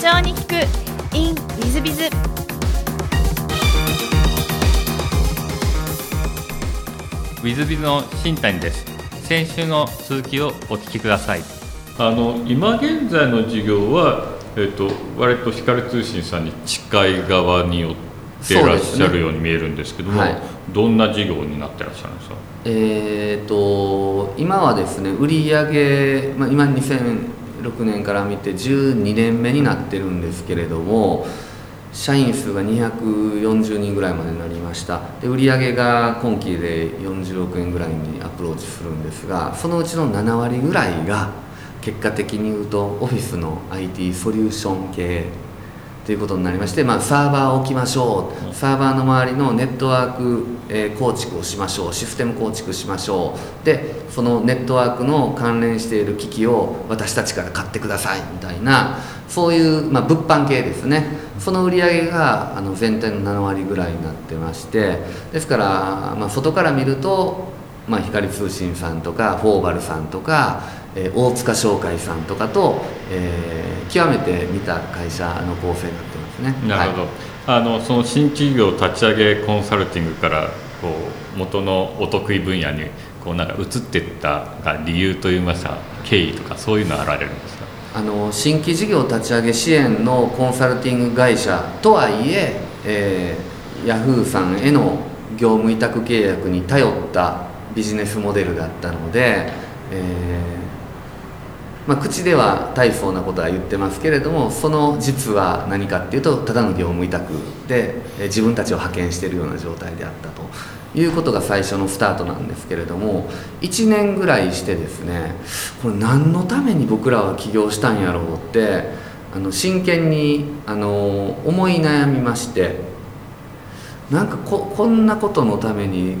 長に聞く in ウィズビズ。ウィズビズの新谷です。先週の続きをお聞きください。あの今現在の事業は、えっと、割と光通信さんに近い側によっていらっしゃるように見えるんですけども、ねはい、どんな事業になってらっしゃるんですか？えーと、今はですね売上、まあ、今2006年から見て12年目になってるんですけれども社員数が240人ぐらいまでになりました。で売上が今期で40億円ぐらいにアプローチするんですがそのうちの7割ぐらいが結果的に言うとオフィスの IT ソリューション系ということになりまして、まあ、サーバーを置きましょう。サーバーの周りのネットワーク、え、構築をしましょう。システム構築しましょう。でそのネットワークの関連している機器を私たちから買ってください。みたいなそういう、まあ、物販系ですね。その売り上げがあの全体の7割ぐらいになってましてですから、まあ、外から見ると、まあ、光通信さんとかフォーバルさんとか、え、大塚商会さんとかと、えー、極めて似た会社の構成になってますね。なるほど、はい、あのその新企業立ち上げコンサルティングからこう元のお得意分野にこうなんか移っていったが理由といいますか経緯とかそういうのはあられるんですか？あの新規事業立ち上げ支援のコンサルティング会社とはいええー、ヤフーさんへの業務委託契約に頼ったビジネスモデルだったので、えー、まあ、口では大層なことは言ってますけれどもその実は何かっていうとただの業務委託で自分たちを派遣しているような状態であったと。いうことが最初のスタートなんですけれども1年ぐらいしてですねこれ何のために僕らは起業したんやろうってあの真剣にあの思い悩みましてなんかここんなことのために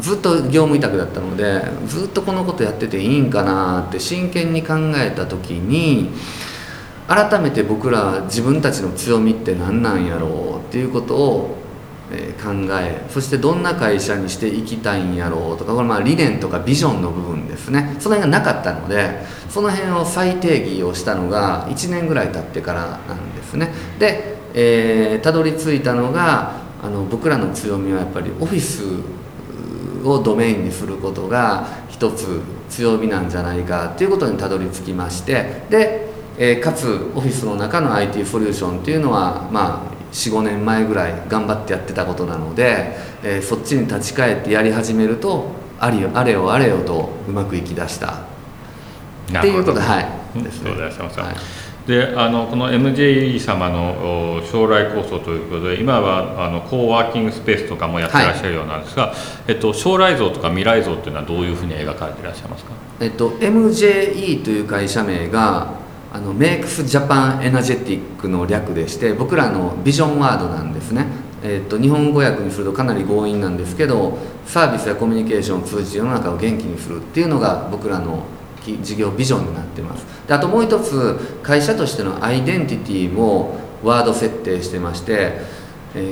ずっと業務委託だったのでずっとこのことやってていいんかなって真剣に考えた時に改めて僕ら自分たちの強みって何なんやろうっていうことを考えそしてどんな会社にしていきたいんやろうとかこれまあ理念とかビジョンの部分ですね。その辺がなかったのでその辺を再定義をしたのが1年ぐらい経ってからなんですね。で、えー、たどり着いたのがあの僕らの強みはやっぱりオフィスをドメインにすることが一つ強みなんじゃないかっていうことにたどり着きましてで、えー、かつオフィスの中の IT ソリューションっていうのはまあ45年前ぐらい頑張ってやってたことなので、えー、そっちに立ち返ってやり始めるとありあれよあれよとうまくいきだした。っていうことではい。ですね。はいであのこの MJE 様の将来構想ということで今はあのコーワーキングスペースとかもやってらっしゃるようなんですが、はい、えっと、将来像とか未来像というのはどういうふうに描かれていらっしゃいますか、えっと、MJE という会社名があのメイクスジャパンエナジェティックの略でして僕らのビジョンワードなんですね、えーと、日本語訳にするとかなり強引なんですけどサービスやコミュニケーションを通じて世の中を元気にするっていうのが僕らの事業ビジョンになってます。であともう一つ会社としてのアイデンティティもワード設定してまして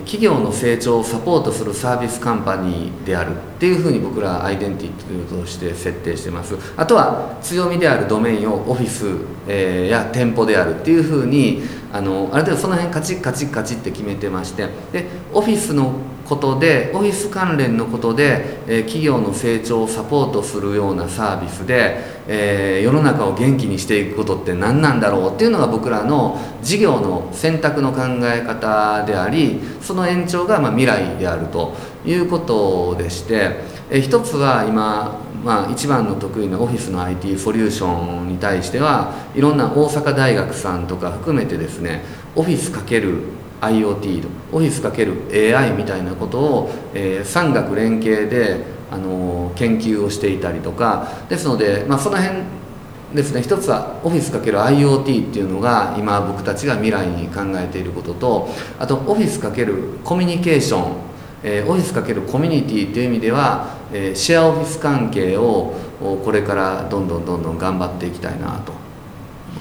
企業の成長をサポートするサービスカンパニーである。っていうふうに僕らアイデンティティとして設定してます。あとは強みであるドメインをオフィス、えや店舗である。っていうふうにあのある程度その辺カチッカチッカチッって決めてまして。でオフィスのことでオフィス関連のことで、え、企業の成長をサポートするようなサービスで、えー、世の中を元気にしていくことって何なんだろうっていうのが僕らの事業の選択の考え方でありその延長がま未来であるということでして、えー、一つは今まあ、一番の得意なオフィスの IT ソリューションに対してはいろんな大阪大学さんとか含めてですねオフィスかける IoT オフィス ×AI みたいなことを、えー、産学連携で、あのー、研究をしていたりとかですので、まあ、その辺ですね一つはオフィス ×IoT っていうのが今僕たちが未来に考えていることとあとオフィス×コミュニケーション、えー、オフィス×コミュニティっていう意味では、えー、シェアオフィス関係をこれからどんどんどんどん頑張っていきたいなと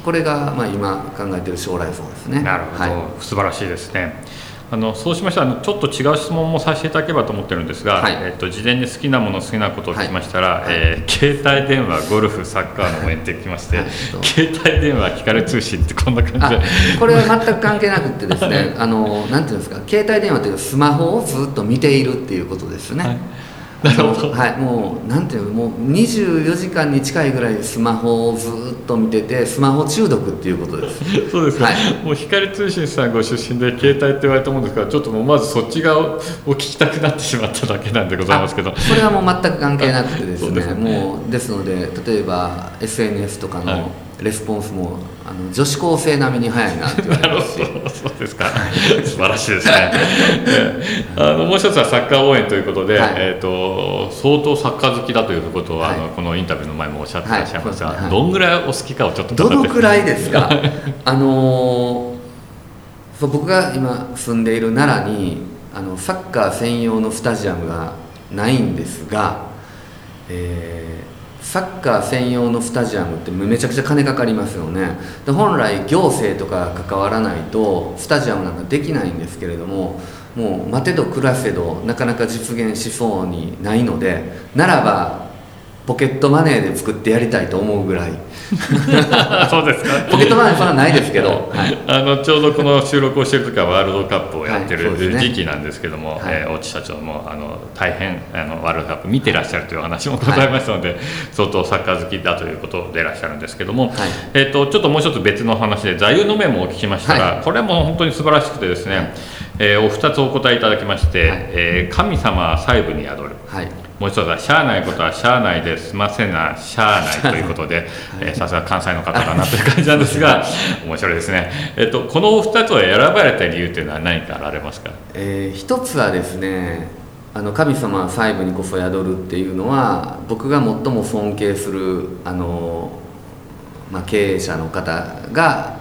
これがまあ今考えている将来像ですね。なるほど、はい、素晴らしいですね。あのそうしましたらちょっと違う質問もさせていただければと思ってるんですが、はい。えっと事前に好きなもの好きなことを聞きましたら、はい。えー携帯電話ゴルフサッカーの応援って聞きまして、はい。携帯電話聞かれ通信ってこんな感じあでこれは全く関係なくってですね。あのなんていうんですか携帯電話というかスマホをずっと見ているっていうことですね、はいなるほど。はい、もうなんていうのもう24時間に近いぐらいスマホをずっと見ててスマホ中毒っていうことです。そうですか、はい。もう光通信さんご出身で携帯って言われたもんですからちょっともうまずそっち側を聞きたくなってしまっただけなんでございますけど。あそれはもう全く関係なくてですね。ね。もうですので例えば SNS とかはい。のレスポンスも、あの女子高生並みに早いなって言わなるれますし。ほど。そうですか。素晴らしいですね。えあのもう一つはサッカー応援ということで、はい。えー、と相当サッカー好きだということを、あのはいこのインタビューの前もおっしゃってらっしゃいますが、はい。すねはいどんぐらいお好きかをちょっとどのくらいでですか？あのー僕が今住んでいる奈良にあのサッカー専用のスタジアムがないんですが、えーサッカー専用のスタジアムってめちゃくちゃ金かかりますよね。で本来行政とか関わらないとスタジアムなんかできないんですけれどももう待てど暮らせどなかなか実現しそうにないのでならばポケットマネーで作ってやりたいと思うぐらい。そうですか。ポケットマネーそんなないですけど、はい、あのちょうどこの収録をしている時はワールドカップをやってるはい時期なんですけども、はい。えー大地社長もあの大変あのワールドカップ見てらっしゃるというお話もございましたので、相当サッカー好きだということでいらっしゃるんですけども、はい。えー、とちょっともう一つ別の話で座右の銘もお聞きましたら、はこれも本当に素晴らしくてですね、えーお二つお答えいただきまして、はい。えー神様は細部に宿る。はいもう一つは、しゃあないことはしゃあないで済ませな、しゃあないということで、えーさすが関西の方だなという感じなんですが、面白いですね。えっと、このお二つを選ばれた理由というのは何かあられますか？えー一つはですねあの神様は細部にこそ宿るっていうのは僕が最も尊敬するあの、まあ、経営者の方が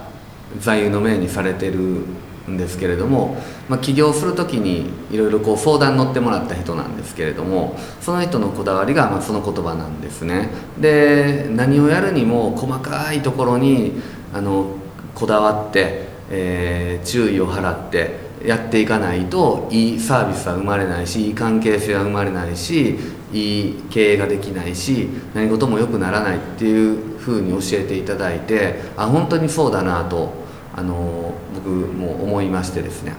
座右の銘にされてるんですけれども、まあ、起業する時にいろいろこう相談乗ってもらった人なんですけれどもその人のこだわりがまあその言葉なんですね。で何をやるにも細かいところにあのこだわって、えー注意を払ってやっていかないといいサービスは生まれないしいい関係性は生まれないしいい経営ができないし何事も良くならないっていうふうに教えていただいてあ本当にそうだなとあの僕も思いましてですね。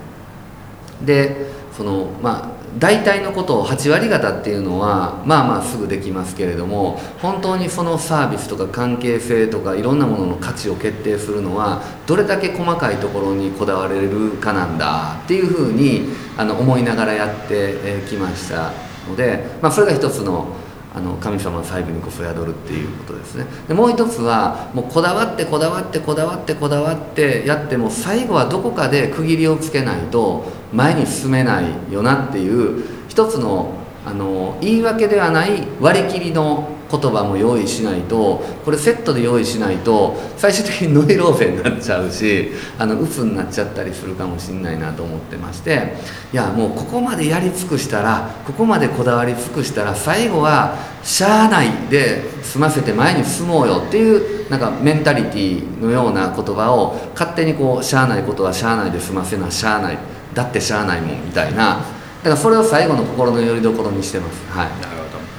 でそのまあ大体のことを8割方っていうのはまあまあすぐできますけれども本当にそのサービスとか関係性とかいろんなものの価値を決定するのはどれだけ細かいところにこだわれるかなんだっていうふうにあの思いながらやってきましたので、まあ、それが一つのあの神様の細部にこそ宿るっていうことですね。でもう一つはもうこだわってこだわってこだわってこだわってやっても最後はどこかで区切りをつけないと前に進めないよなっていう一つのあの言い訳ではない割り切りの言葉も用意しないとこれセットで用意しないと最終的にノイローゼになっちゃうしあの鬱になっちゃったりするかもしれないなと思ってましていやもうここまでやり尽くしたらここまでこだわり尽くしたら最後はしゃあないで済ませて前に進もうよっていうなんかメンタリティのような言葉を勝手にこうしゃあないことはしゃあないで済ませなしゃあないだってしゃあないもんみたいなだからそれを最後の心の拠り所にしてますはい。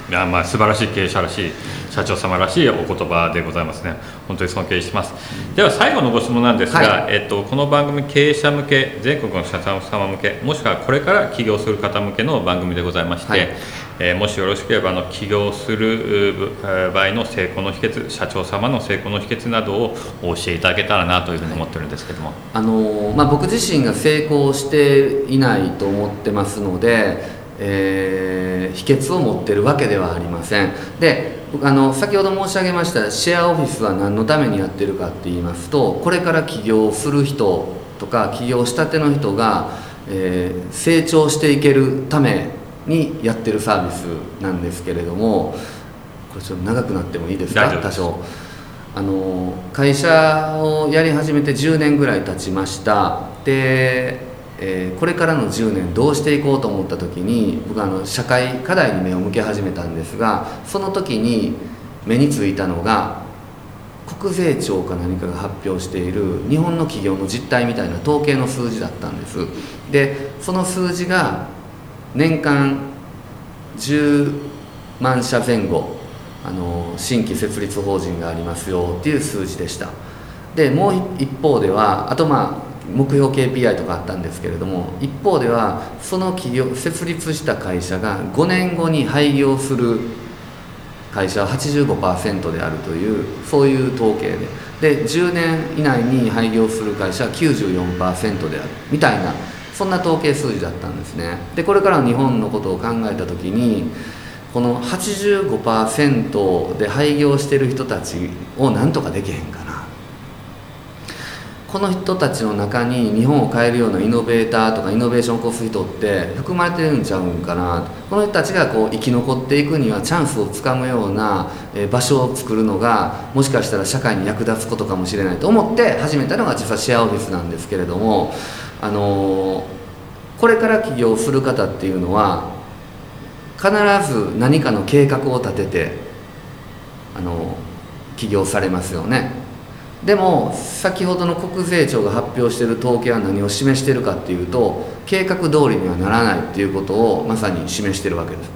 いやまあ素晴らしい経営者らしい社長様らしいお言葉でございますね。本当に尊敬します。では最後のご質問なんですが、はえっとこの番組経営者向け、全国の社長様向け、もしくはこれから起業する方向けの番組でございまして、はいえーもしよろしければあの起業する場合の成功の秘訣、社長様の成功の秘訣などをお教えいただけたらなというふうに思ってるんですけども。あのまあ、僕自身が成功していないと思ってますので、えー秘訣を持ってるわけではありません。で僕あの先ほど申し上げましたシェアオフィスは何のためにやってるかって言いますとこれから起業する人とか起業したての人が、えー成長していけるためにやってるサービスなんですけれどもこれちょっと長くなってもいいですか？多少。あの会社をやり始めて10年ぐらい経ちました。で、えーこれからの10年どうしていこうと思った時に僕はあの社会課題に目を向け始めたんですがその時に目についたのが国税庁か何かが発表している日本の企業の実態みたいな統計の数字だったんです。でその数字が年間10万社前後あの新規設立法人がありますよっていう数字でした。でもう一方ではあとまあ目標 KPI とかあったんですけれども一方ではその企業設立した会社が5年後に廃業する会社は85%であるというそういう統計で。で10年以内に廃業する会社は94%である。みたいなそんな統計数字だったんですね。でこれからの日本のことを考えた時にこの85%で廃業してる人たちをなんとかできへんか。この人たちの中に日本を変えるようなイノベーターとかイノベーションを起こす人って含まれてるんちゃうんかなこの人たちがこう生き残っていくにはチャンスをつかむような場所を作るのがもしかしたら社会に役立つことかもしれないと思って始めたのが実はシェアオフィスなんですけれどもあのこれから起業する方っていうのは必ず何かの計画を立ててあの起業されますよね。でも先ほどの国税庁が発表している統計は何を示しているかっていうと計画通りにはならないっていうことをまさに示しているわけです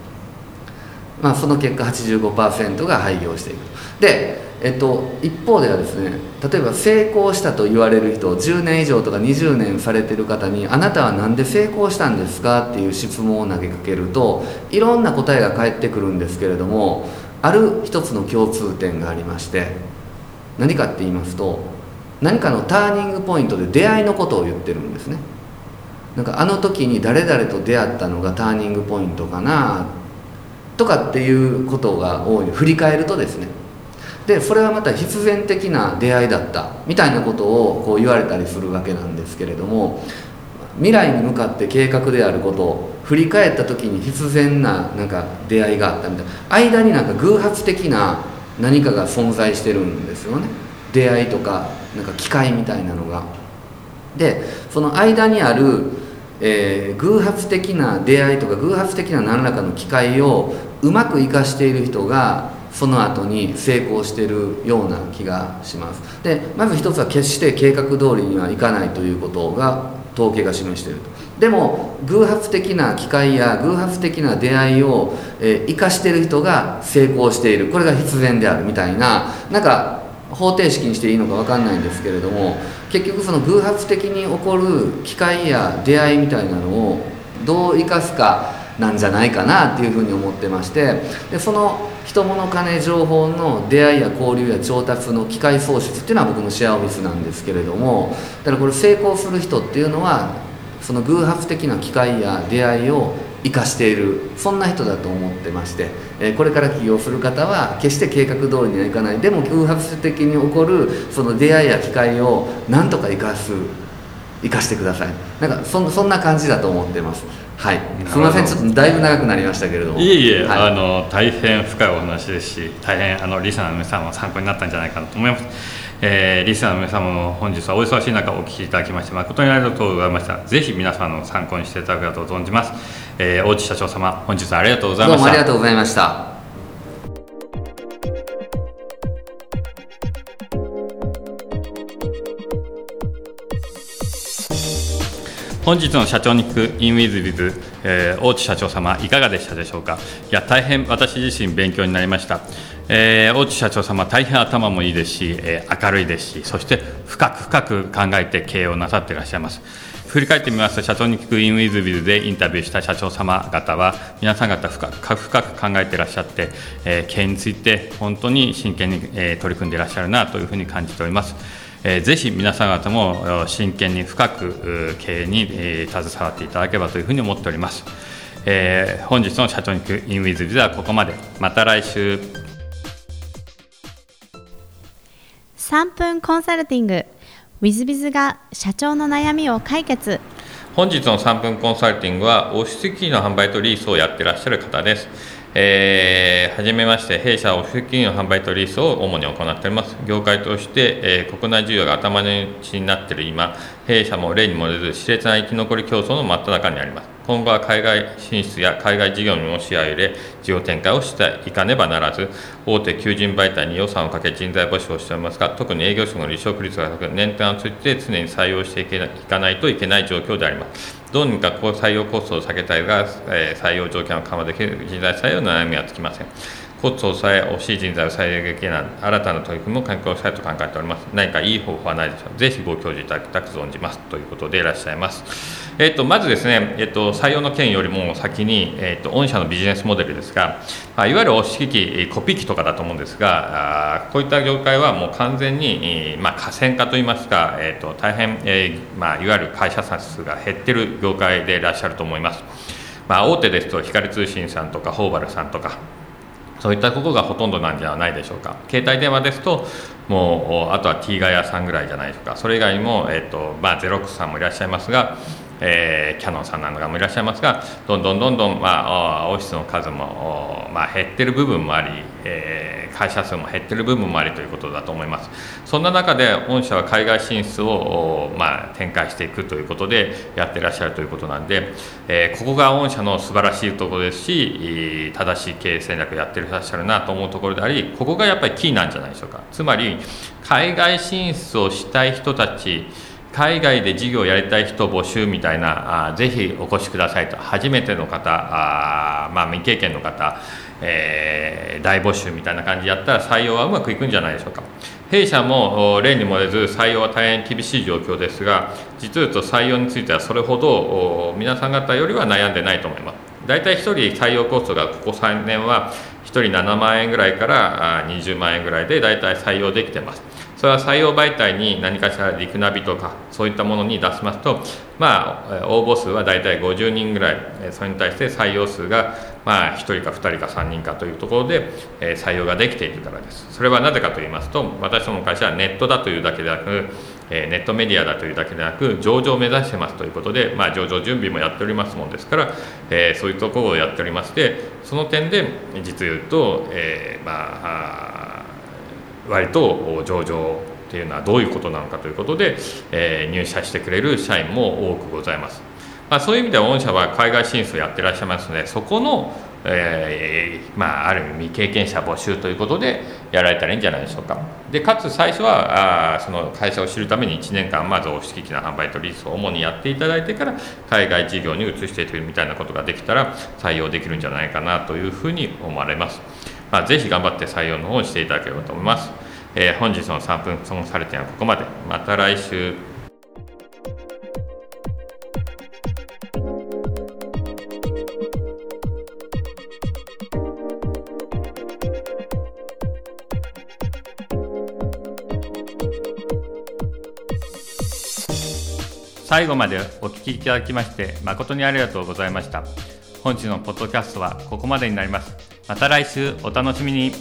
まあその結果85%が廃業していくで、えっと、一方ではですね例えば成功したと言われる人10年以上とか20年されてる方に「あなたは何で成功したんですか?」っていう質問を投げかけるといろんな答えが返ってくるんですけれどもある一つの共通点がありまして何かって言いますと何かのターニングポイントで出会いのことを言ってるんですね。なんかあの時に誰々と出会ったのがターニングポイントかなとかっていうことが多い。振り返るとですね。でそれはまた必然的な出会いだったみたいなことをこう言われたりするわけなんですけれども未来に向かって計画であることを振り返った時に必然ななんか出会いがあったみたいな間になんか偶発的な何かが存在してるんですよね。出会いとかなんか機会みたいなのが。でその間にある、えー、偶発的な出会いとか偶発的な何らかの機会をうまく生かしている人がその後に成功してるような気がします。でまず一つは決して計画通りにはいかないということが統計が示していると。でも偶発的な機会や偶発的な出会いを、えー、生かしてる人が成功している。これが必然であるみたいななんか方程式にしていいのか分かんないんですけれども結局その偶発的に起こる機会や出会いみたいなのをどう生かすかなんじゃないかなっていうふうに思ってましてでその人物金情報の出会いや交流や調達の機械創出っていうのは僕のシェアオフィスなんですけれどもだからこれ成功する人っていうのはその偶発的な機会や出会いを生かしているそんな人だと思ってまして、えこれから起業する方は決して計画通りにはいかない。でも偶発的に起こるその出会いや機会をなんとか生かす生かしてください。なんかそそんな感じだと思ってます。はい。すみません。ちょっとだいぶ長くなりましたけれども。いえいえ、はい、あの大変深いお話ですし大変あのリスナーの皆さんも参考になったんじゃないかなと思いますえー、リスナーの皆様も本日はお忙しい中お聞きいただきまして誠にありがとうございました。ぜひ皆さんの参考にしていただければと存じます、えー、大内社長様本日はありがとうございました。どうもありがとうございました。本日の社長に聞く in with with、えー、大地社長様いかがでしたでしょうか？いや大変私自身勉強になりましたえー、大地社長様、大変頭もいいですし、えー、明るいですし、そして深く深く考えて経営をなさっていらっしゃいます。振り返ってみますと、社長に聞くインウィズビルでインタビューした社長様方は、皆さん方深く深く考えていらっしゃって、えー、経営について本当に真剣に、えー、取り組んでいらっしゃるなというふうに感じております。えー、ぜひ皆さん方も真剣に深く経営に、えー、携わっていただければというふうに思っております。えー、本日の社長に聞くインウィズビルはここまで。また来週。3分コンサルティング w i z b i z が社長の悩みを解決本日の3分コンサルティングはオフィス機器の販売とリースをやっていらっしゃる方です。えー、はじめまして、弊社オフィス機器の販売とリースを主に行っております。業界として、えー、国内需要が頭の打ちになっている今、弊社も例に漏れず、熾烈な生き残り競争の真っ只中にあります。今後は海外進出や海外事業にも視野を入れ事業展開をしていかねばならず大手求人媒体に予算をかけ人材募集をしておりますが特に営業職の離職率が高く年間を通じて常に採用していかないといけない状況でありますどうにかこう採用コストを下げたいが、えー、採用条件を緩和できる人材採用の悩みはつきません。コストを抑え、惜しい人材を採用できない新たな取り組みも検討したいと考えております。何かいい方法はないでしょう。ぜひご教示いただきたく存じますということでいらっしゃいます。えっと、まずですね、えっと、採用の件よりも先に、えっと、御社のビジネスモデルですが、まあ、いわゆる押し機器、コピー機とかだと思うんですが、あこういった業界はもう完全に、まあ、河川化といいますか、えっと、大変、えーまあ、いわゆる会社数が減っている業界でいらっしゃると思います。まあ、大手ですと光通信さんとかホーバルさんとかそういったことがほとんどなんじゃないでしょうか。携帯電話ですともうあとはティーガヤさんぐらいじゃないでしょうか。それ以外にも、えーとまあ、ゼロックスさんもいらっしゃいますがえー、キャノンさんなんかもいらっしゃいますがどんどんどんどん、まあ、オフィスの数も、まあ、減ってる部分もあり、えー、会社数も減ってる部分もありということだと思います。そんな中で御社は海外進出を、まあ、展開していくということでやってらっしゃるということなんで、えー、ここが御社の素晴らしいところですし正しい経営戦略やってらっしゃるなと思うところでありここがやっぱりキーなんじゃないでしょうか。つまり海外進出をしたい人たち海外で事業をやりたい人募集みたいなあぜひお越しくださいと。初めての方あ、まあ、未経験の方、えー、大募集みたいな感じやったら採用はうまくいくんじゃないでしょうか。弊社も例に漏れず採用は大変厳しい状況ですが実は言うと採用についてはそれほど皆さん方よりは悩んでないと思います。大体1人採用コストがここ3年は1人7万円ぐらいから20万円ぐらいで大体採用できてます。それは採用媒体に何かしらリクナビとかそういったものに出しますと、まあ、応募数は大体50人ぐらいそれに対して採用数がまあ1人か2人か3人かというところで採用ができているからです。それはなぜかと言いますと私どもの会社はネットだというだけでなくネットメディアだというだけでなく上場を目指してますということで、まあ、上場準備もやっておりますもんですから、えー、そういうところをやっておりましてその点で実言うと、えー、まあ割と上場っていうのはどういうことなのかということで、えー、入社してくれる社員も多くございます。まあ、そういう意味では御社は海外進出をやってらっしゃいますのでそこの、えー、まあ、ある意味未経験者募集ということでやられたらいいんじゃないでしょうかでかつ最初はあその会社を知るために1年間まず押し引きな販売とリースを主にやっていただいてから海外事業に移していくみたいなことができたら採用できるんじゃないかなというふうに思われます。まあ、ぜひ頑張って採用の方をしていただければと思います。えー、本日の3分コンサルティングはここまで。また来週。最後までお聞きいただきまして誠にありがとうございました。本日のポッドキャストはここまでになります。また来週お楽しみに。